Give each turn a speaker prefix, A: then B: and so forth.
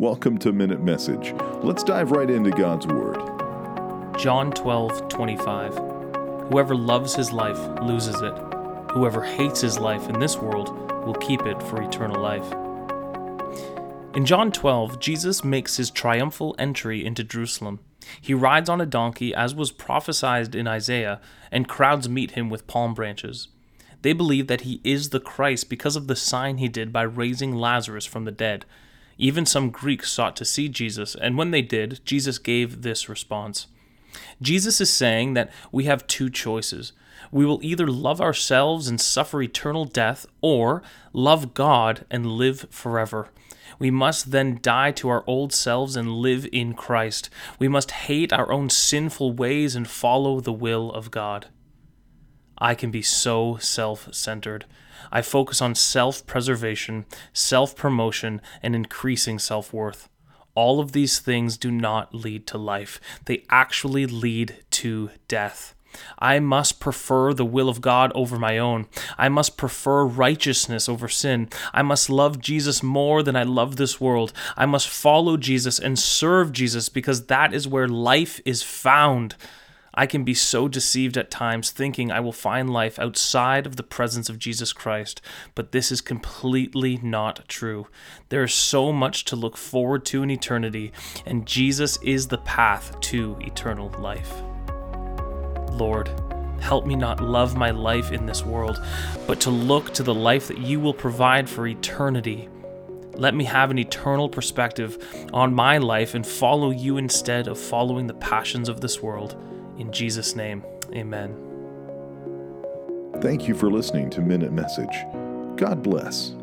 A: Welcome to Minute Message. Let's dive right into God's Word.
B: John 12, 25. Whoever loves his life loses it. Whoever hates his life in this world will keep it for eternal life. In John 12, Jesus makes his triumphal entry into Jerusalem. He rides on a donkey, as was prophesied in Isaiah, and crowds meet him with palm branches. They believe that he is the Christ because of the sign he did by raising Lazarus from the dead. Even some Greeks sought to see Jesus, and when they did, Jesus gave this response. Jesus is saying that we have two choices. We will either love ourselves and suffer eternal death, or love God and live forever. We must then die to our old selves and live in Christ. We must hate our own sinful ways and follow the will of God. I can be so self centered. I focus on self preservation, self promotion, and increasing self worth. All of these things do not lead to life, they actually lead to death. I must prefer the will of God over my own. I must prefer righteousness over sin. I must love Jesus more than I love this world. I must follow Jesus and serve Jesus because that is where life is found. I can be so deceived at times thinking I will find life outside of the presence of Jesus Christ, but this is completely not true. There is so much to look forward to in eternity, and Jesus is the path to eternal life. Lord, help me not love my life in this world, but to look to the life that you will provide for eternity. Let me have an eternal perspective on my life and follow you instead of following the passions of this world. In Jesus' name, amen.
A: Thank you for listening to Minute Message. God bless.